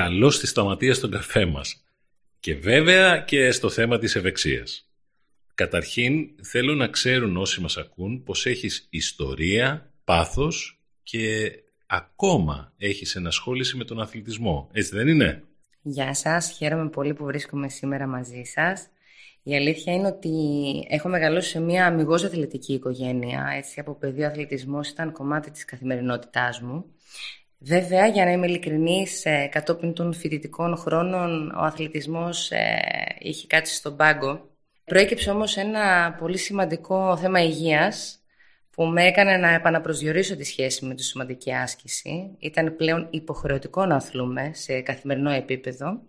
Καλώς τη σταματία στον καφέ μας. Και βέβαια και στο θέμα της ευεξίας. Καταρχήν θέλω να ξέρουν όσοι μας ακούν πως έχεις ιστορία, πάθος και ακόμα έχεις ενασχόληση με τον αθλητισμό. Έτσι δεν είναι; Γεια σας, χαίρομαι πολύ που βρίσκομαι σήμερα μαζί σας. Η αλήθεια είναι ότι έχω μεγαλώσει σε μια αμυγός αθλητική οικογένεια. Έτσι, από παιδί ο αθλητισμός ήταν κομμάτι της καθημερινότητάς μου. Βέβαια, για να είμαι ειλικρινής, ε, κατόπιν των φοιτητικών χρόνων ο αθλητισμός ε, είχε κάτσει στον πάγκο. Προέκυψε όμως ένα πολύ σημαντικό θέμα υγείας που με έκανε να επαναπροσδιορίσω τη σχέση με τη σωματική άσκηση. Ήταν πλέον υποχρεωτικό να αθλούμε σε καθημερινό επίπεδο.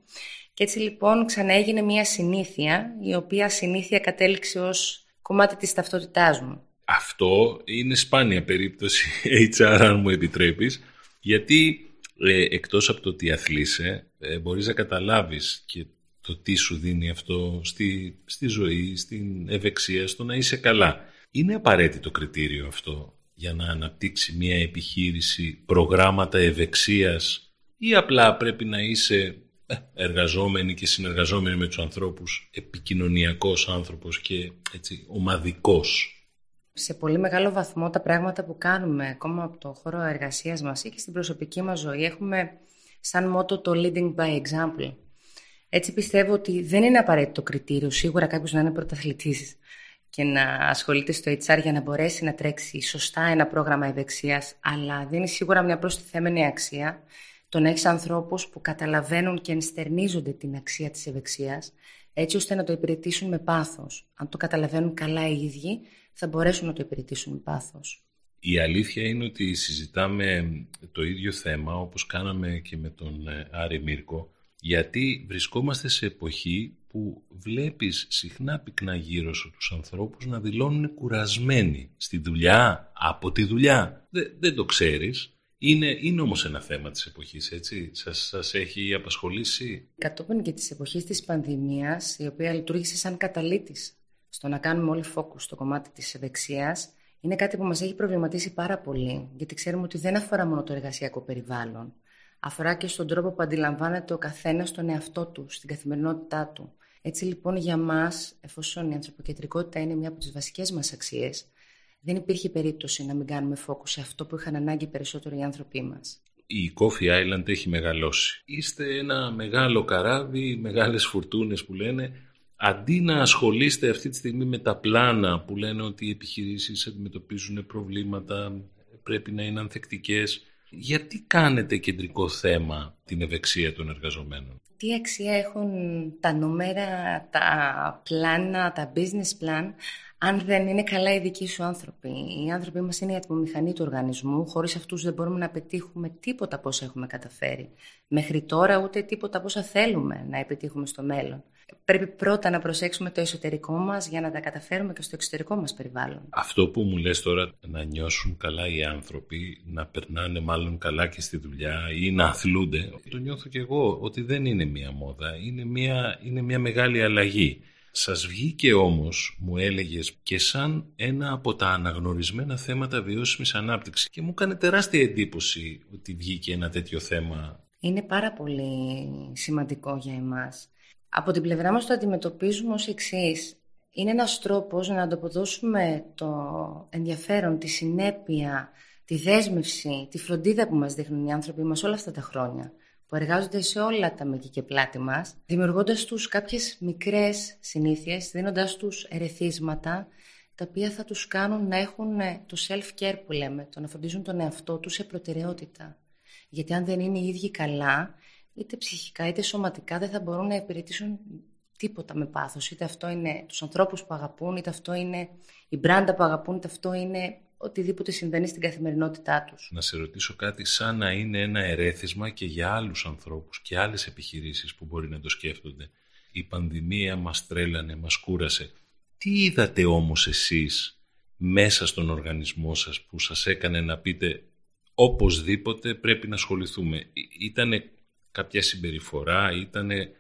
Και έτσι λοιπόν ξαναέγινε μια συνήθεια, η οποία συνήθεια κατέληξε ως κομμάτι της ταυτότητάς μου. Αυτό είναι σπάνια περίπτωση HR, αν μου επιτρέπεις, γιατί ε, εκτός από το ότι αθλείσαι, ε, μπορείς να καταλάβεις και το τι σου δίνει αυτό στη, στη ζωή, στην ευεξία, στο να είσαι καλά. Είναι απαραίτητο κριτήριο αυτό για να αναπτύξει μια επιχείρηση προγράμματα ευεξίας ή απλά πρέπει να είσαι ε, εργαζόμενοι και συνεργαζόμενοι με τους ανθρώπους, επικοινωνιακός άνθρωπος και έτσι, ομαδικός; Σε πολύ μεγάλο βαθμό τα πράγματα που κάνουμε ακόμα από το χώρο εργασίας μας ή και στην προσωπική μας ζωή έχουμε σαν μότο το leading by example. Έτσι πιστεύω ότι δεν είναι απαραίτητο κριτήριο σίγουρα κάποιος να είναι πρωταθλητής και να ασχολείται στο HR για να μπορέσει να τρέξει σωστά ένα πρόγραμμα ευεξίας, αλλά δίνει σίγουρα μια προστιθέμενη αξία το να έχεις ανθρώπους που καταλαβαίνουν και ενστερνίζονται την αξία της ευεξίας, έτσι ώστε να το υπηρετήσουν με πάθος. Αν το καταλαβαίνουν καλά οι ίδιοι, θα μπορέσουν να το υπηρετήσουν με πάθος. Η αλήθεια είναι ότι συζητάμε το ίδιο θέμα όπως κάναμε και με τον ε, Άρη Μύρκο γιατί βρισκόμαστε σε εποχή που βλέπεις συχνά πυκνά γύρω σου τους ανθρώπους να δηλώνουν κουρασμένοι στη δουλειά, από τη δουλειά. δεν το ξέρεις. Είναι, είναι όμως ένα θέμα της εποχής, έτσι. Σας, σας έχει απασχολήσει; Κατόπιν και της εποχής της πανδημίας, η οποία λειτουργήσε σαν καταλήτης στο να κάνουμε όλοι φόκους στο κομμάτι της ευεξίας, είναι κάτι που μας έχει προβληματίσει πάρα πολύ, γιατί ξέρουμε ότι δεν αφορά μόνο το εργασιακό περιβάλλον. Αφορά και στον τρόπο που αντιλαμβάνεται ο καθένας τον εαυτό του, στην καθημερινότητά του. Έτσι λοιπόν για μας, εφόσον η ανθρωποκεντρικότητα είναι μια από τις βασικές μας αξίες, δεν υπήρχε περίπτωση να μην κάνουμε φόκου σε αυτό που είχαν ανάγκη περισσότερο οι άνθρωποι μας. Η Coffee Island έχει μεγαλώσει. Είστε ένα μεγάλο καράβι, μεγάλες φουρτούνες που λένε, αντί να ασχολείστε αυτή τη στιγμή με τα πλάνα που λένε ότι οι επιχειρήσεις αντιμετωπίζουν προβλήματα, πρέπει να είναι ανθεκτικές, γιατί κάνετε κεντρικό θέμα την ευεξία των εργαζομένων; Τι αξία έχουν τα νούμερα, τα πλάνα, τα business plan, αν δεν είναι καλά οι δικοί σου άνθρωποι; Οι άνθρωποι μας είναι η ατμομηχανή του οργανισμού. Χωρίς αυτούς δεν μπορούμε να πετύχουμε τίποτα πώς έχουμε καταφέρει. Μέχρι τώρα ούτε τίποτα πόσα θέλουμε να επιτύχουμε στο μέλλον. Πρέπει πρώτα να προσέξουμε το εσωτερικό μας για να τα καταφέρουμε και στο εξωτερικό μας περιβάλλον. Αυτό που μου λες τώρα να νιώσουν καλά οι άνθρωποι, να περνάνε μάλλον καλά και στη δουλειά ή να αθλούνται, το νιώθω και εγώ ότι δεν είναι μία μόδα, είναι μία, είναι μία μεγάλη αλλαγή. Σας βγήκε όμως, μου έλεγες, και σαν ένα από τα αναγνωρισμένα θέματα βιώσιμης ανάπτυξης και μου έκανε τεράστια εντύπωση ότι βγήκε ένα τέτοιο θέμα. Είναι πάρα πολύ σημαντικό για εμάς. Από την πλευρά μας το αντιμετωπίζουμε ως εξής. Είναι ένας τρόπος να ανταποδώσουμε το ενδιαφέρον, τη συνέπεια, τη δέσμευση, τη φροντίδα που μας δείχνουν οι άνθρωποι μας όλα αυτά τα χρόνια που εργάζονται σε όλα τα μήκη και πλάτη μας, δημιουργώντας τους κάποιες μικρές συνήθειες, δίνοντας τους ερεθίσματα, τα οποία θα τους κάνουν να έχουν ε, το self-care που λέμε, το να φροντίζουν τον εαυτό τους σε προτεραιότητα. Γιατί αν δεν είναι οι ίδιοι καλά, είτε ψυχικά είτε σωματικά, δεν θα μπορούν να υπηρετήσουν τίποτα με πάθος. Είτε αυτό είναι τους ανθρώπους που αγαπούν, είτε αυτό είναι η μπράντα που αγαπούν, είτε αυτό είναι οτιδήποτε συμβαίνει στην καθημερινότητά τους. Να σε ρωτήσω κάτι σαν να είναι ένα ερέθισμα και για άλλους ανθρώπους και άλλες επιχειρήσεις που μπορεί να το σκέφτονται. Η πανδημία μας τρέλανε, μας κούρασε. Τι είδατε όμως εσείς μέσα στον οργανισμό σας που σας έκανε να πείτε οπωσδήποτε πρέπει να ασχοληθούμε. Ήτανε κάποια συμπεριφορά, ήτανε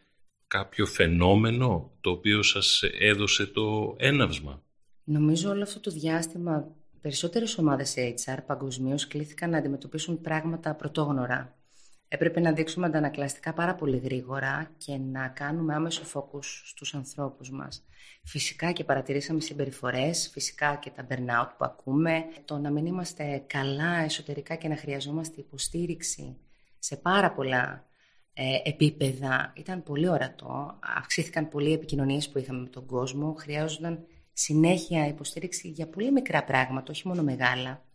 κάποιο φαινόμενο το οποίο σας έδωσε το έναυσμα; Νομίζω όλο αυτό το διάστημα Περισσότερες ομάδες HR παγκοσμίως κλήθηκαν να αντιμετωπίσουν πράγματα πρωτόγνωρα. Έπρεπε να δείξουμε αντανακλαστικά πάρα πολύ γρήγορα και να κάνουμε άμεσο φόκους στους ανθρώπους μας. Φυσικά και παρατηρήσαμε συμπεριφορές, φυσικά και τα burnout που ακούμε, το να μην είμαστε καλά εσωτερικά και να χρειαζόμαστε υποστήριξη σε πάρα πολλά ε, επίπεδα ήταν πολύ ορατό. Αυξήθηκαν πολλοί οι επικοινωνίες που είχαμε με τον κόσμο. Χρειάζονταν συνέχεια υποστήριξη για πολύ μικρά πράγματα, όχι μόνο μεγάλα.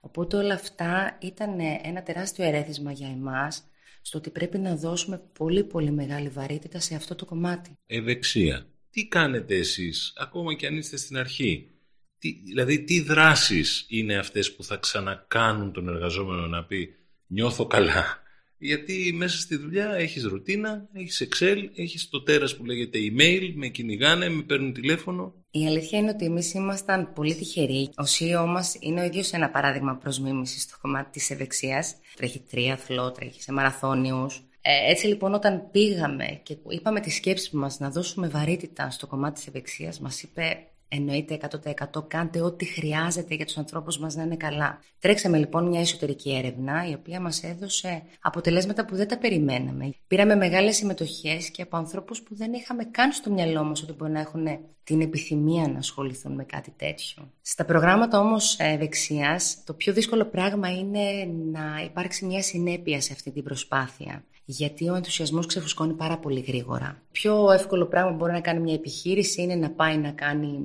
Οπότε όλα αυτά ήταν ένα τεράστιο ερέθισμα για εμάς στο ότι πρέπει να δώσουμε πολύ πολύ μεγάλη βαρύτητα σε αυτό το κομμάτι. Ευεξία. Τι κάνετε εσείς, ακόμα και αν είστε στην αρχή; Τι, δηλαδή τι δράσεις είναι αυτές που θα ξανακάνουν τον εργαζόμενο να πει νιώθω καλά γιατί μέσα στη δουλειά έχεις ρουτίνα, έχεις Excel, έχεις το τέρας που λέγεται email, με κυνηγάνε, με παίρνουν τηλέφωνο. Η αλήθεια είναι ότι εμείς ήμασταν πολύ τυχεροί. Ο CEO μας είναι ο ίδιος ένα παράδειγμα προς μίμησης στο κομμάτι της ευεξίας. Τρέχει τρίαθλο, τρέχει σε μαραθώνιους. Ε, έτσι λοιπόν όταν πήγαμε και είπαμε τη σκέψη μας να δώσουμε βαρύτητα στο κομμάτι της ευεξίας, μας είπε Εννοείται 100% κάντε ό,τι χρειάζεται για τους ανθρώπους μας να είναι καλά. Τρέξαμε λοιπόν μια εσωτερική έρευνα η οποία μας έδωσε αποτελέσματα που δεν τα περιμέναμε. Πήραμε μεγάλες συμμετοχές και από ανθρώπους που δεν είχαμε καν στο μυαλό μας ότι μπορεί να έχουν την επιθυμία να ασχοληθούν με κάτι τέτοιο. Στα προγράμματα όμως ευεξίας το πιο δύσκολο πράγμα είναι να υπάρξει μια συνέπεια σε αυτή την προσπάθεια γιατί ο ενθουσιασμός ξεφουσκώνει πάρα πολύ γρήγορα. Πιο εύκολο πράγμα που μπορεί να κάνει μια επιχείρηση είναι να πάει να κάνει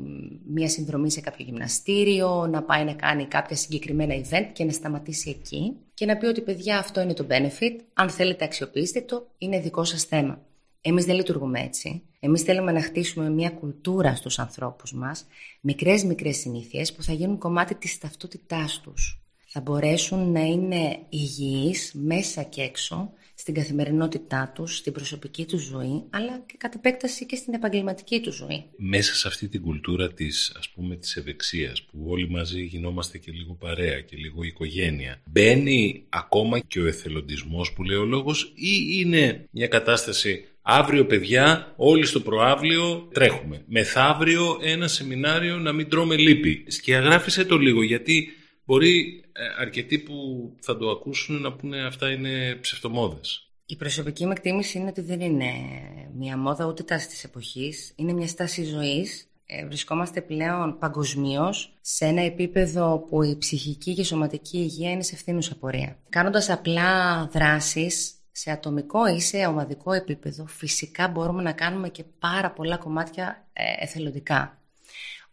μια συνδρομή σε κάποιο γυμναστήριο, να πάει να κάνει κάποια συγκεκριμένα event και να σταματήσει εκεί και να πει ότι παιδιά αυτό είναι το benefit, αν θέλετε αξιοποιήστε το, είναι δικό σας θέμα. Εμείς δεν λειτουργούμε έτσι. Εμείς θέλουμε να χτίσουμε μια κουλτούρα στους ανθρώπους μας, μικρές μικρές συνήθειες που θα γίνουν κομμάτι της ταυτότητάς τους. Θα μπορέσουν να είναι υγιείς μέσα και έξω στην καθημερινότητά τους, στην προσωπική τους ζωή, αλλά και κατ' επέκταση και στην επαγγελματική τους ζωή. Μέσα σε αυτή την κουλτούρα της, ας πούμε, της ευεξίας, που όλοι μαζί γινόμαστε και λίγο παρέα και λίγο οικογένεια, μπαίνει ακόμα και ο εθελοντισμός που λέει ο λόγος ή είναι μια κατάσταση Αύριο, παιδιά, όλοι στο προάβλιο τρέχουμε. Μεθαύριο ένα σεμινάριο να μην τρώμε λύπη. Σκιαγράφησε το λίγο, γιατί μπορεί ε, αρκετοί που θα το ακούσουν να πούνε αυτά είναι ψευτομόδες. Η προσωπική μου εκτίμηση είναι ότι δεν είναι μια μόδα ούτε τάση της εποχής. Είναι μια στάση ζωής. Ε, βρισκόμαστε πλέον παγκοσμίως σε ένα επίπεδο που η ψυχική και η σωματική υγεία είναι σε ευθύνουσα πορεία. Κάνοντας απλά δράσεις σε ατομικό ή σε ομαδικό επίπεδο, φυσικά μπορούμε να κάνουμε και πάρα πολλά κομμάτια ε, εθελοντικά.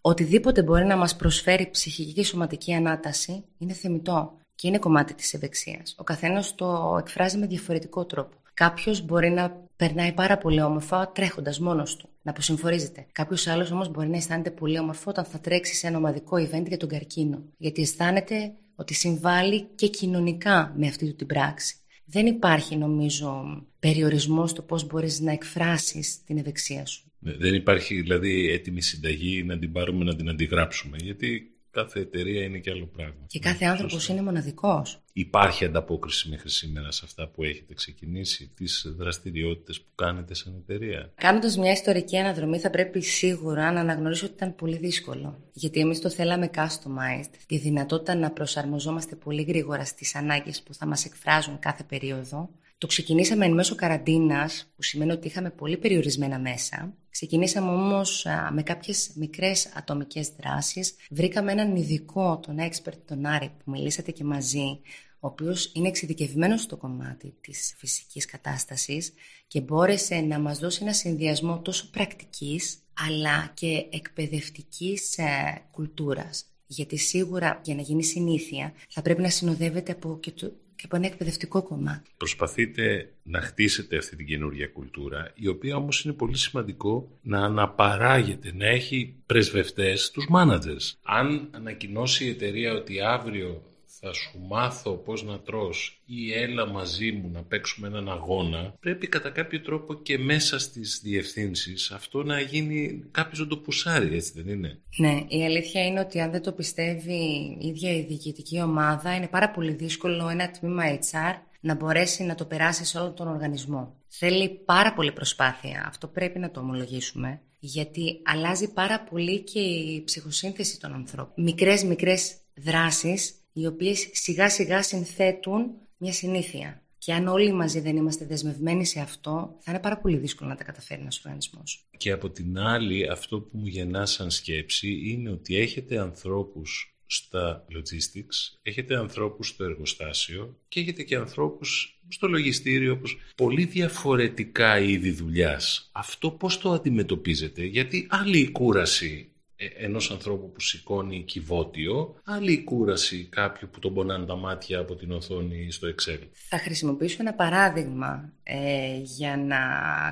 Οτιδήποτε μπορεί να μας προσφέρει ψυχική και σωματική ανάταση είναι θεμητό και είναι κομμάτι της ευεξίας. Ο καθένας το εκφράζει με διαφορετικό τρόπο. Κάποιος μπορεί να περνάει πάρα πολύ όμορφα τρέχοντας μόνος του, να αποσυμφορίζεται. Κάποιος άλλος όμως μπορεί να αισθάνεται πολύ όμορφο όταν θα τρέξει σε ένα ομαδικό event για τον καρκίνο. Γιατί αισθάνεται ότι συμβάλλει και κοινωνικά με αυτή του την πράξη. Δεν υπάρχει νομίζω περιορισμός στο πώς μπορείς να εκφράσεις την ευεξία σου. Ναι, δεν υπάρχει δηλαδή έτοιμη συνταγή να την πάρουμε να την αντιγράψουμε, γιατί κάθε εταιρεία είναι και άλλο πράγμα. Και κάθε άνθρωπος είναι μοναδικός. Υπάρχει ανταπόκριση μέχρι σήμερα σε αυτά που έχετε ξεκινήσει, τις δραστηριότητες που κάνετε σαν εταιρεία; Κάνοντας μια ιστορική αναδρομή, θα πρέπει σίγουρα να αναγνωρίσω ότι ήταν πολύ δύσκολο. Γιατί εμείς το θέλαμε customized, τη δυνατότητα να προσαρμοζόμαστε πολύ γρήγορα στις ανάγκες που θα μας εκφράζουν κάθε περίοδο το ξεκινήσαμε εν μέσω καραντίνας, που σημαίνει ότι είχαμε πολύ περιορισμένα μέσα. Ξεκινήσαμε όμως με κάποιες μικρές ατομικές δράσεις. Βρήκαμε έναν ειδικό, τον expert, τον Άρη, που μιλήσατε και μαζί, ο οποίος είναι εξειδικευμένος στο κομμάτι της φυσικής κατάστασης και μπόρεσε να μας δώσει ένα συνδυασμό τόσο πρακτικής αλλά και εκπαιδευτικής ε, κουλτούρας. Γιατί σίγουρα για να γίνει συνήθεια θα πρέπει να συνοδεύεται από και το, και από ένα εκπαιδευτικό κομμάτι. Προσπαθείτε να χτίσετε αυτή την καινούργια κουλτούρα, η οποία όμως είναι πολύ σημαντικό να αναπαράγεται, να έχει πρεσβευτές τους μάνατζερς. Αν ανακοινώσει η εταιρεία ότι αύριο θα σου μάθω πώς να τρως ή έλα μαζί μου να παίξουμε έναν αγώνα, πρέπει κατά κάποιο τρόπο και μέσα στις διευθύνσεις αυτό να γίνει κάποιος να το πουσάρει, έτσι δεν είναι; Ναι, η αλήθεια είναι ότι αν δεν το πιστεύει η ίδια η διοικητική ομάδα, είναι πάρα πολύ δύσκολο ένα τμήμα HR να μπορέσει να το περάσει σε όλο τον οργανισμό. Θέλει πάρα πολύ προσπάθεια, αυτό πρέπει να το ομολογήσουμε, γιατί αλλάζει πάρα πολύ και η ψυχοσύνθεση των ανθρώπων. Μικρές μικρές δράσεις οι οποίες σιγά σιγά συνθέτουν μια συνήθεια. Και αν όλοι μαζί δεν είμαστε δεσμευμένοι σε αυτό, θα είναι πάρα πολύ δύσκολο να τα καταφέρει ένας οργανισμός. Και από την άλλη, αυτό που μου γεννά σαν σκέψη είναι ότι έχετε ανθρώπους στα logistics, έχετε ανθρώπους στο εργοστάσιο και έχετε και ανθρώπους στο λογιστήριο, όπως πολύ διαφορετικά είδη δουλειάς. Αυτό πώς το αντιμετωπίζετε, γιατί άλλη η κούραση ε, ενός ανθρώπου που σηκώνει κυβότιο, άλλη η κούραση κάποιου που τον πονάνε τα μάτια από την οθόνη στο Excel. Θα χρησιμοποιήσω ένα παράδειγμα ε, για να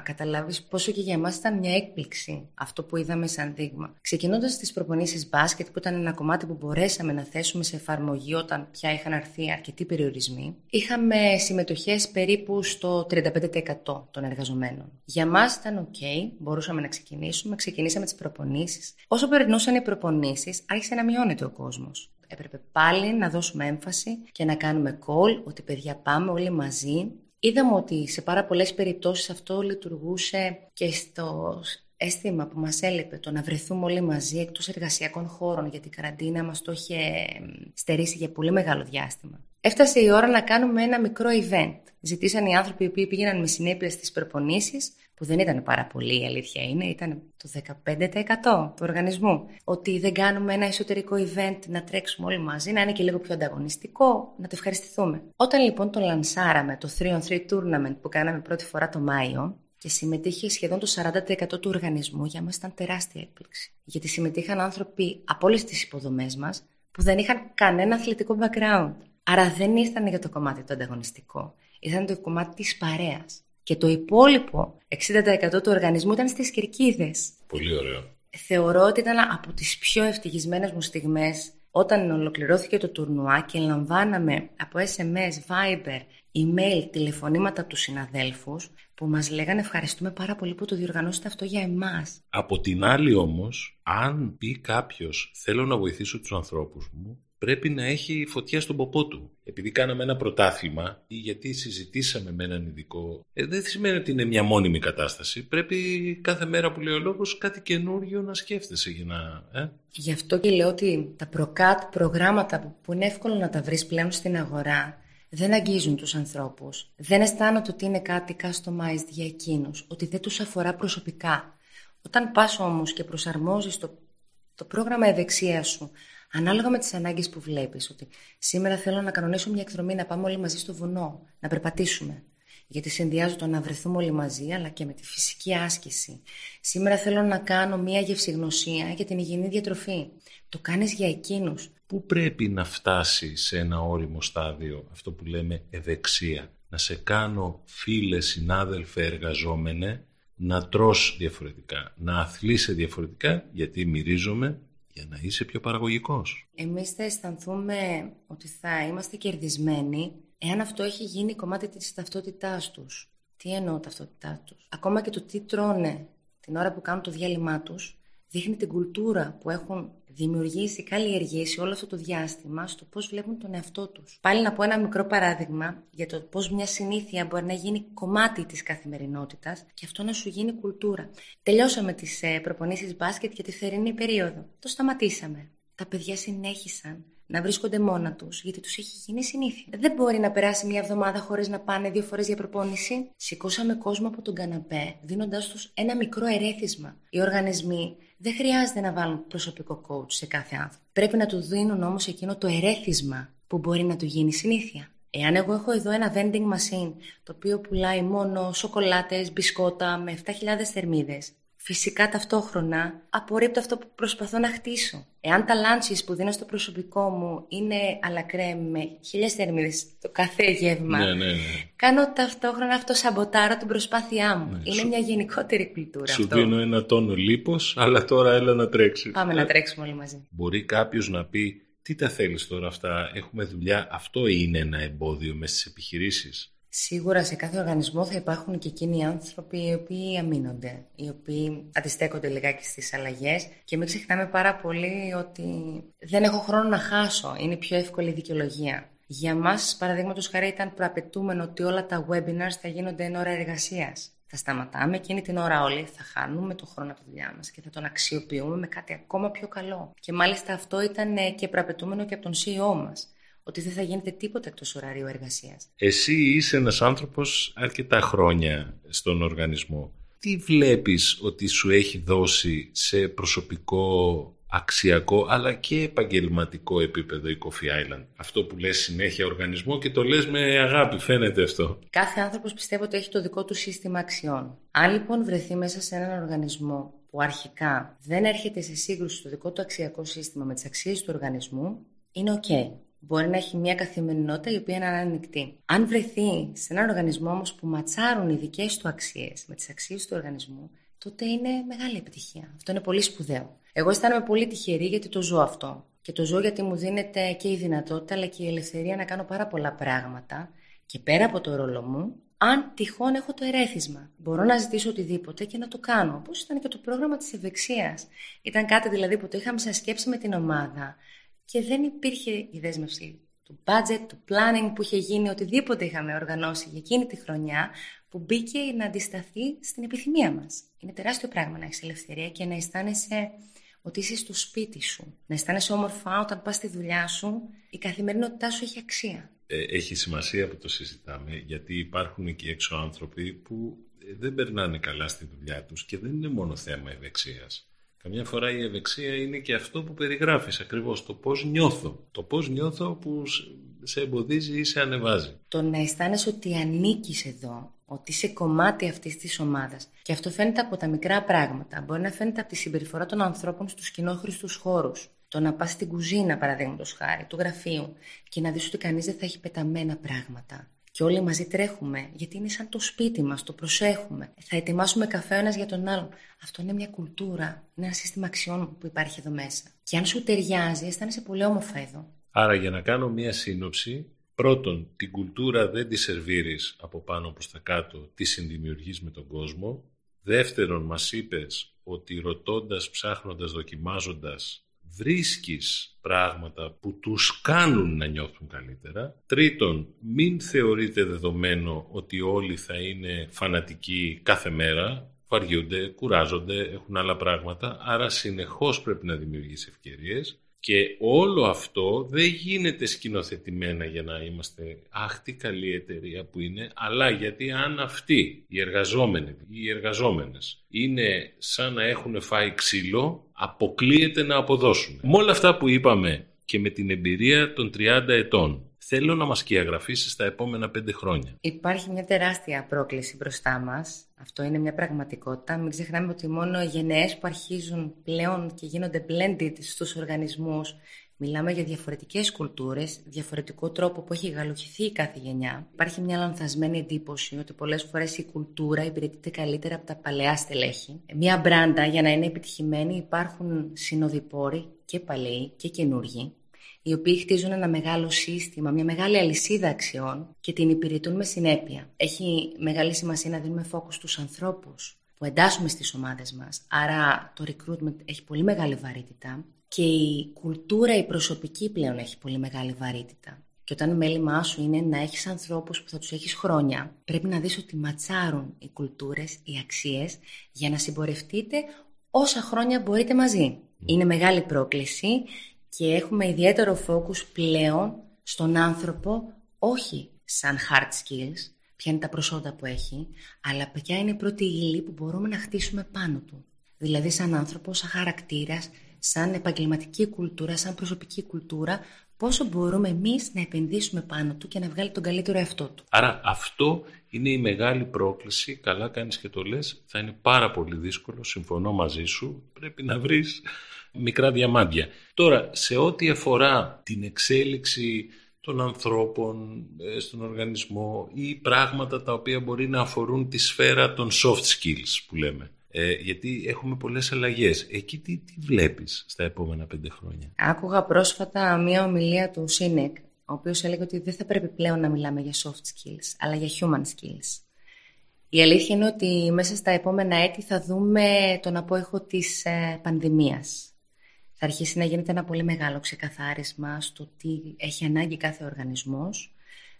καταλάβεις πόσο και για εμάς ήταν μια έκπληξη αυτό που είδαμε σαν δείγμα. Ξεκινώντας τις προπονήσεις μπάσκετ που ήταν ένα κομμάτι που μπορέσαμε να θέσουμε σε εφαρμογή όταν πια είχαν αρθεί αρκετοί περιορισμοί, είχαμε συμμετοχές περίπου στο 35% των εργαζομένων. Για μας ήταν ok, μπορούσαμε να ξεκινήσουμε, ξεκινήσαμε τις προπονήσεις. Όσο περνούσαν οι προπονήσεις, άρχισε να μειώνεται ο κόσμος. Έπρεπε πάλι να δώσουμε έμφαση και να κάνουμε call ότι παιδιά πάμε όλοι μαζί Είδαμε ότι σε πάρα πολλές περιπτώσεις αυτό λειτουργούσε και στο αίσθημα που μας έλειπε το να βρεθούμε όλοι μαζί εκτός εργασιακών χώρων γιατί η καραντίνα μας το είχε στερήσει για πολύ μεγάλο διάστημα. Έφτασε η ώρα να κάνουμε ένα μικρό event. Ζητήσαν οι άνθρωποι οι οποίοι πήγαιναν με συνέπειες στις προπονήσεις που δεν ήταν πάρα πολύ η αλήθεια είναι, ήταν το 15% του οργανισμού. Ότι δεν κάνουμε ένα εσωτερικό event να τρέξουμε όλοι μαζί, να είναι και λίγο πιο ανταγωνιστικό, να το ευχαριστηθούμε. Όταν λοιπόν το λανσάραμε, το 3 on 3 tournament που κάναμε πρώτη φορά το Μάιο, και συμμετείχε σχεδόν το 40% του οργανισμού, για μας ήταν τεράστια έκπληξη. Γιατί συμμετείχαν άνθρωποι από όλες τις υποδομές μας που δεν είχαν κανένα αθλητικό background. Άρα δεν ήρθαν για το κομμάτι το ανταγωνιστικό. Ήρθαν το κομμάτι της παρέας και το υπόλοιπο 60% του οργανισμού ήταν στις κερκίδες. Πολύ ωραίο. Θεωρώ ότι ήταν από τις πιο ευτυχισμένες μου στιγμές όταν ολοκληρώθηκε το τουρνουά και λαμβάναμε από SMS, Viber, email, τηλεφωνήματα από τους συναδέλφους που μας λέγανε ευχαριστούμε πάρα πολύ που το διοργανώσετε αυτό για εμάς. Από την άλλη όμως, αν πει κάποιος θέλω να βοηθήσω τους ανθρώπους μου, πρέπει να έχει φωτιά στον ποπό του. Επειδή κάναμε ένα πρωτάθλημα ή γιατί συζητήσαμε με έναν ειδικό, ε, δεν σημαίνει ότι είναι μια μόνιμη κατάσταση. Πρέπει κάθε μέρα που λέει ο λόγος κάτι καινούριο να σκέφτεσαι για να. Ε; Γι' αυτό και λέω ότι τα προκάτ προγράμματα που είναι εύκολο να τα βρεις πλέον στην αγορά δεν αγγίζουν τους ανθρώπους. Δεν αισθάνονται ότι είναι κάτι customized για εκείνους, ότι δεν τους αφορά προσωπικά. Όταν πας όμως και προσαρμόζεις το, το πρόγραμμα ευεξίας σου Ανάλογα με τις ανάγκες που βλέπεις, ότι σήμερα θέλω να κανονίσω μια εκδρομή να πάμε όλοι μαζί στο βουνό, να περπατήσουμε. Γιατί συνδυάζω το να βρεθούμε όλοι μαζί, αλλά και με τη φυσική άσκηση. Σήμερα θέλω να κάνω μια γευσηγνωσία για την υγιεινή διατροφή. Το κάνεις για εκείνους. Πού πρέπει να φτάσει σε ένα όριμο στάδιο αυτό που λέμε ευεξία; Να σε κάνω φίλε, συνάδελφε, εργαζόμενε, να τρως διαφορετικά, να αθλείσαι διαφορετικά, γιατί μυρίζομαι για να είσαι πιο παραγωγικός. Εμείς θα αισθανθούμε ότι θα είμαστε κερδισμένοι εάν αυτό έχει γίνει κομμάτι της ταυτότητάς τους. Τι εννοώ ταυτότητά τους; Ακόμα και το τι τρώνε την ώρα που κάνουν το διάλειμμά τους δείχνει την κουλτούρα που έχουν δημιουργήσει, καλλιεργήσει όλο αυτό το διάστημα στο πώς βλέπουν τον εαυτό τους. Πάλι να πω ένα μικρό παράδειγμα για το πώς μια συνήθεια μπορεί να γίνει κομμάτι της καθημερινότητας και αυτό να σου γίνει κουλτούρα. Τελειώσαμε τις ε, προπονήσεις μπάσκετ για τη θερινή περίοδο. Το σταματήσαμε. Τα παιδιά συνέχισαν να βρίσκονται μόνα τους, γιατί τους έχει γίνει συνήθεια. Δεν μπορεί να περάσει μια εβδομάδα χωρίς να πάνε δύο φορές για προπόνηση. Σηκώσαμε κόσμο από τον καναπέ, δίνοντάς τους ένα μικρό ερέθισμα. Οι οργανισμοί δεν χρειάζεται να βάλουν προσωπικό coach σε κάθε άνθρωπο. Πρέπει να του δίνουν όμως εκείνο το ερέθισμα που μπορεί να του γίνει συνήθεια. Εάν εγώ έχω εδώ ένα vending machine το οποίο πουλάει μόνο σοκολάτες, μπισκότα με 7.000 θερμίδες Φυσικά ταυτόχρονα απορρίπτω αυτό που προσπαθώ να χτίσω. Εάν τα λάντσι που δίνω στο προσωπικό μου είναι αλακρέ με χίλιες θερμίδες το κάθε γεύμα, ναι, ναι, ναι. κάνω ταυτόχρονα αυτό σαμποτάρω την προσπάθειά μου. Ναι, είναι μια γενικότερη κουλτούρα σου αυτό. Σου δίνω ένα τόνο λίπος, αλλά τώρα έλα να τρέξεις. Πάμε να τρέξουμε όλοι μαζί. Μπορεί κάποιος να πει, τι τα θέλεις τώρα αυτά, έχουμε δουλειά. Αυτό είναι ένα εμπόδιο μέσα στις επιχειρήσεις. Σίγουρα σε κάθε οργανισμό θα υπάρχουν και εκείνοι οι άνθρωποι οι οποίοι αμήνονται, οι οποίοι αντιστέκονται λιγάκι στις αλλαγές και μην ξεχνάμε πάρα πολύ ότι δεν έχω χρόνο να χάσω, είναι η πιο εύκολη δικαιολογία. Για μας, παραδείγματος χάρη, ήταν προαπαιτούμενο ότι όλα τα webinars θα γίνονται εν ώρα εργασίας. Θα σταματάμε εκείνη την ώρα όλοι, θα χάνουμε τον χρόνο από τη δουλειά μας και θα τον αξιοποιούμε με κάτι ακόμα πιο καλό. Και μάλιστα αυτό ήταν και προαπαιτούμενο και από τον CEO μας ότι δεν θα γίνεται τίποτα εκτός ωραρίου εργασίας. Εσύ είσαι ένας άνθρωπος αρκετά χρόνια στον οργανισμό. Τι βλέπεις ότι σου έχει δώσει σε προσωπικό αξιακό αλλά και επαγγελματικό επίπεδο η Coffee Island; Αυτό που λες συνέχεια οργανισμό και το λες με αγάπη, φαίνεται αυτό. Κάθε άνθρωπος πιστεύω ότι έχει το δικό του σύστημα αξιών. Αν λοιπόν βρεθεί μέσα σε έναν οργανισμό που αρχικά δεν έρχεται σε σύγκρουση στο δικό του αξιακό σύστημα με τις αξίες του οργανισμού, είναι ok. Μπορεί να έχει μια καθημερινότητα η οποία είναι ανοιχτή. Αν βρεθεί σε έναν οργανισμό όμως που ματσάρουν οι δικές του αξίες με τις αξίες του οργανισμού, τότε είναι μεγάλη επιτυχία. Αυτό είναι πολύ σπουδαίο. Εγώ αισθάνομαι πολύ τυχερή γιατί το ζω αυτό. Και το ζω γιατί μου δίνεται και η δυνατότητα αλλά και η ελευθερία να κάνω πάρα πολλά πράγματα και πέρα από το ρόλο μου, αν τυχόν έχω το ερέθισμα. Μπορώ να ζητήσω οτιδήποτε και να το κάνω. Όπως ήταν και το πρόγραμμα της ευεξίας. Ήταν κάτι δηλαδή που το είχαμε σαν σκέψη με την ομάδα και δεν υπήρχε η δέσμευση του budget, του planning που είχε γίνει, οτιδήποτε είχαμε οργανώσει για εκείνη τη χρονιά που μπήκε να αντισταθεί στην επιθυμία μας. Είναι τεράστιο πράγμα να έχεις ελευθερία και να αισθάνεσαι ότι είσαι στο σπίτι σου. Να αισθάνεσαι όμορφα όταν πας στη δουλειά σου, η καθημερινότητά σου έχει αξία. Ε, έχει σημασία που το συζητάμε, γιατί υπάρχουν εκεί έξω άνθρωποι που ε, δεν περνάνε καλά στη δουλειά τους και δεν είναι μόνο θέμα ευεξίας. Καμιά φορά η ευεξία είναι και αυτό που περιγράφεις ακριβώς, το πώς νιώθω. Το πώς νιώθω που σε εμποδίζει ή σε ανεβάζει. Το να αισθάνεσαι ότι ανήκεις εδώ, ότι είσαι κομμάτι αυτής της ομάδας. Και αυτό φαίνεται από τα μικρά πράγματα. Μπορεί να φαίνεται από τη συμπεριφορά των ανθρώπων στους κοινόχρηστους χώρους. Το να πας στην κουζίνα, παραδείγματος χάρη, του γραφείου και να δεις ότι κανείς δεν θα έχει πεταμένα πράγματα. Και όλοι μαζί τρέχουμε, γιατί είναι σαν το σπίτι μας, το προσέχουμε. Θα ετοιμάσουμε καφέ ένας για τον άλλον. Αυτό είναι μια κουλτούρα, είναι ένα σύστημα αξιών που υπάρχει εδώ μέσα. Και αν σου ταιριάζει, αισθάνεσαι πολύ όμορφα εδώ. Άρα για να κάνω μια σύνοψη, πρώτον, την κουλτούρα δεν τη σερβίρεις από πάνω προς τα κάτω, τη συνδημιουργείς με τον κόσμο. Δεύτερον, μας είπες ότι ρωτώντας, ψάχνοντας, δοκιμάζοντας, βρίσκεις πράγματα που τους κάνουν να νιώθουν καλύτερα. Τρίτον, μην θεωρείτε δεδομένο ότι όλοι θα είναι φανατικοί κάθε μέρα, βαριούνται, κουράζονται, έχουν άλλα πράγματα, άρα συνεχώς πρέπει να δημιουργήσει ευκαιρίες. Και όλο αυτό δεν γίνεται σκηνοθετημένα για να είμαστε αχ τι καλή εταιρεία που είναι, αλλά γιατί αν αυτοί οι εργαζόμενοι ή οι εργαζόμενες είναι σαν να έχουν φάει ξύλο, αποκλείεται να αποδώσουν. Με όλα αυτά που είπαμε και με την εμπειρία των 30 ετών, θέλω να μας σκιαγραφίσει στα επόμενα πέντε χρόνια. Υπάρχει μια τεράστια πρόκληση μπροστά μας. Αυτό είναι μια πραγματικότητα. Μην ξεχνάμε ότι μόνο οι γενναίες που αρχίζουν πλέον και γίνονται blended στους οργανισμούς Μιλάμε για διαφορετικές κουλτούρες, διαφορετικό τρόπο που έχει γαλουχηθεί η κάθε γενιά. Υπάρχει μια λανθασμένη εντύπωση ότι πολλές φορές η κουλτούρα υπηρετείται καλύτερα από τα παλαιά στελέχη. Μια μπράντα για να είναι επιτυχημένη υπάρχουν συνοδοιπόροι και παλαιοί και καινούργοι οι οποίοι χτίζουν ένα μεγάλο σύστημα, μια μεγάλη αλυσίδα αξιών και την υπηρετούν με συνέπεια. Έχει μεγάλη σημασία να δίνουμε φόκους στους ανθρώπους που εντάσσουμε στις ομάδες μας. Άρα το recruitment έχει πολύ μεγάλη βαρύτητα και η κουλτούρα η προσωπική πλέον έχει πολύ μεγάλη βαρύτητα. Και όταν μέλημά σου είναι να έχεις ανθρώπους που θα τους έχεις χρόνια, πρέπει να δεις ότι ματσάρουν οι κουλτούρες, οι αξίες, για να συμπορευτείτε όσα χρόνια μπορείτε μαζί. Είναι μεγάλη πρόκληση και έχουμε ιδιαίτερο focus πλέον στον άνθρωπο όχι σαν hard skills, ποια είναι τα προσόντα που έχει, αλλά ποια είναι η πρώτη ύλη που μπορούμε να χτίσουμε πάνω του. Δηλαδή σαν άνθρωπο, σαν χαρακτήρας, σαν επαγγελματική κουλτούρα, σαν προσωπική κουλτούρα, πόσο μπορούμε εμείς να επενδύσουμε πάνω του και να βγάλει τον καλύτερο εαυτό του. Άρα αυτό είναι η μεγάλη πρόκληση, καλά κάνεις και το λες, θα είναι πάρα πολύ δύσκολο, συμφωνώ μαζί σου, πρέπει να βρεις μικρά διαμάντια. Τώρα, σε ό,τι αφορά την εξέλιξη των ανθρώπων ε, στον οργανισμό ή πράγματα τα οποία μπορεί να αφορούν τη σφαίρα των soft skills που λέμε. Ε, γιατί έχουμε πολλές αλλαγές. Εκεί τι, τι βλέπεις στα επόμενα πέντε χρόνια; Άκουγα πρόσφατα μία ομιλία του Σίνεκ, ο οποίος έλεγε ότι δεν θα πρέπει πλέον να μιλάμε για soft skills, αλλά για human skills. Η αλήθεια είναι ότι μέσα στα επόμενα έτη θα δούμε τον απόϊχο της ε, πανδημίας θα αρχίσει να γίνεται ένα πολύ μεγάλο ξεκαθάρισμα στο τι έχει ανάγκη κάθε οργανισμός.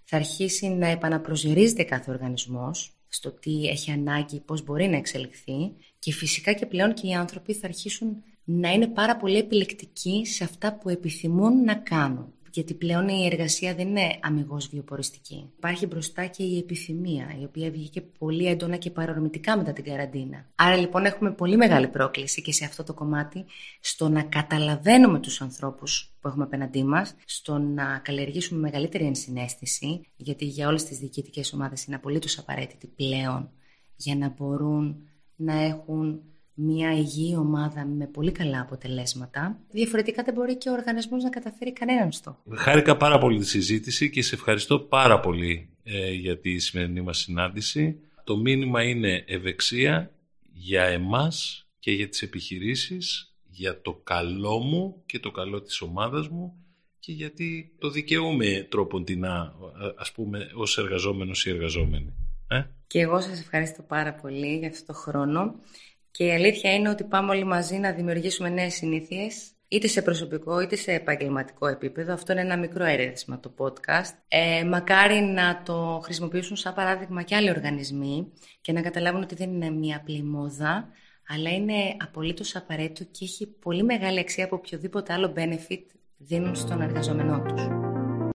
Θα αρχίσει να επαναπροσδιορίζεται κάθε οργανισμός στο τι έχει ανάγκη, πώς μπορεί να εξελιχθεί και φυσικά και πλέον και οι άνθρωποι θα αρχίσουν να είναι πάρα πολύ επιλεκτικοί σε αυτά που επιθυμούν να κάνουν. Γιατί πλέον η εργασία δεν είναι αμυγός βιοποριστική. Υπάρχει μπροστά και η επιθυμία, η οποία βγήκε πολύ έντονα και παρορμητικά μετά την καραντίνα. Άρα λοιπόν έχουμε πολύ μεγάλη πρόκληση και σε αυτό το κομμάτι στο να καταλαβαίνουμε τους ανθρώπους που έχουμε απέναντί μας, στο να καλλιεργήσουμε μεγαλύτερη ενσυναίσθηση, γιατί για όλες τις διοικητικές ομάδες είναι απολύτως απαραίτητη πλέον για να μπορούν να έχουν μια υγιή ομάδα με πολύ καλά αποτελέσματα. Διαφορετικά δεν μπορεί και ο οργανισμός να καταφέρει κανέναν στόχο. Χάρηκα πάρα πολύ τη συζήτηση και σε ευχαριστώ πάρα πολύ ε, για τη σημερινή μας συνάντηση. Το μήνυμα είναι ευεξία για εμάς και για τις επιχειρήσεις, για το καλό μου και το καλό της ομάδας μου και γιατί το δικαιούμαι τρόπον την ας πούμε ως εργαζόμενος ή εργαζόμενη. Ε; Και εγώ σας ευχαριστώ πάρα πολύ για αυτό το χρόνο και η αλήθεια είναι ότι πάμε όλοι μαζί να δημιουργήσουμε νέες συνήθειες, είτε σε προσωπικό είτε σε επαγγελματικό επίπεδο. Αυτό είναι ένα μικρό έρευνημα το podcast. Ε, μακάρι να το χρησιμοποιήσουν σαν παράδειγμα και άλλοι οργανισμοί και να καταλάβουν ότι δεν είναι μια απλή μόδα, αλλά είναι απολύτως απαραίτητο και έχει πολύ μεγάλη αξία από οποιοδήποτε άλλο benefit δίνουν στον εργαζόμενό τους.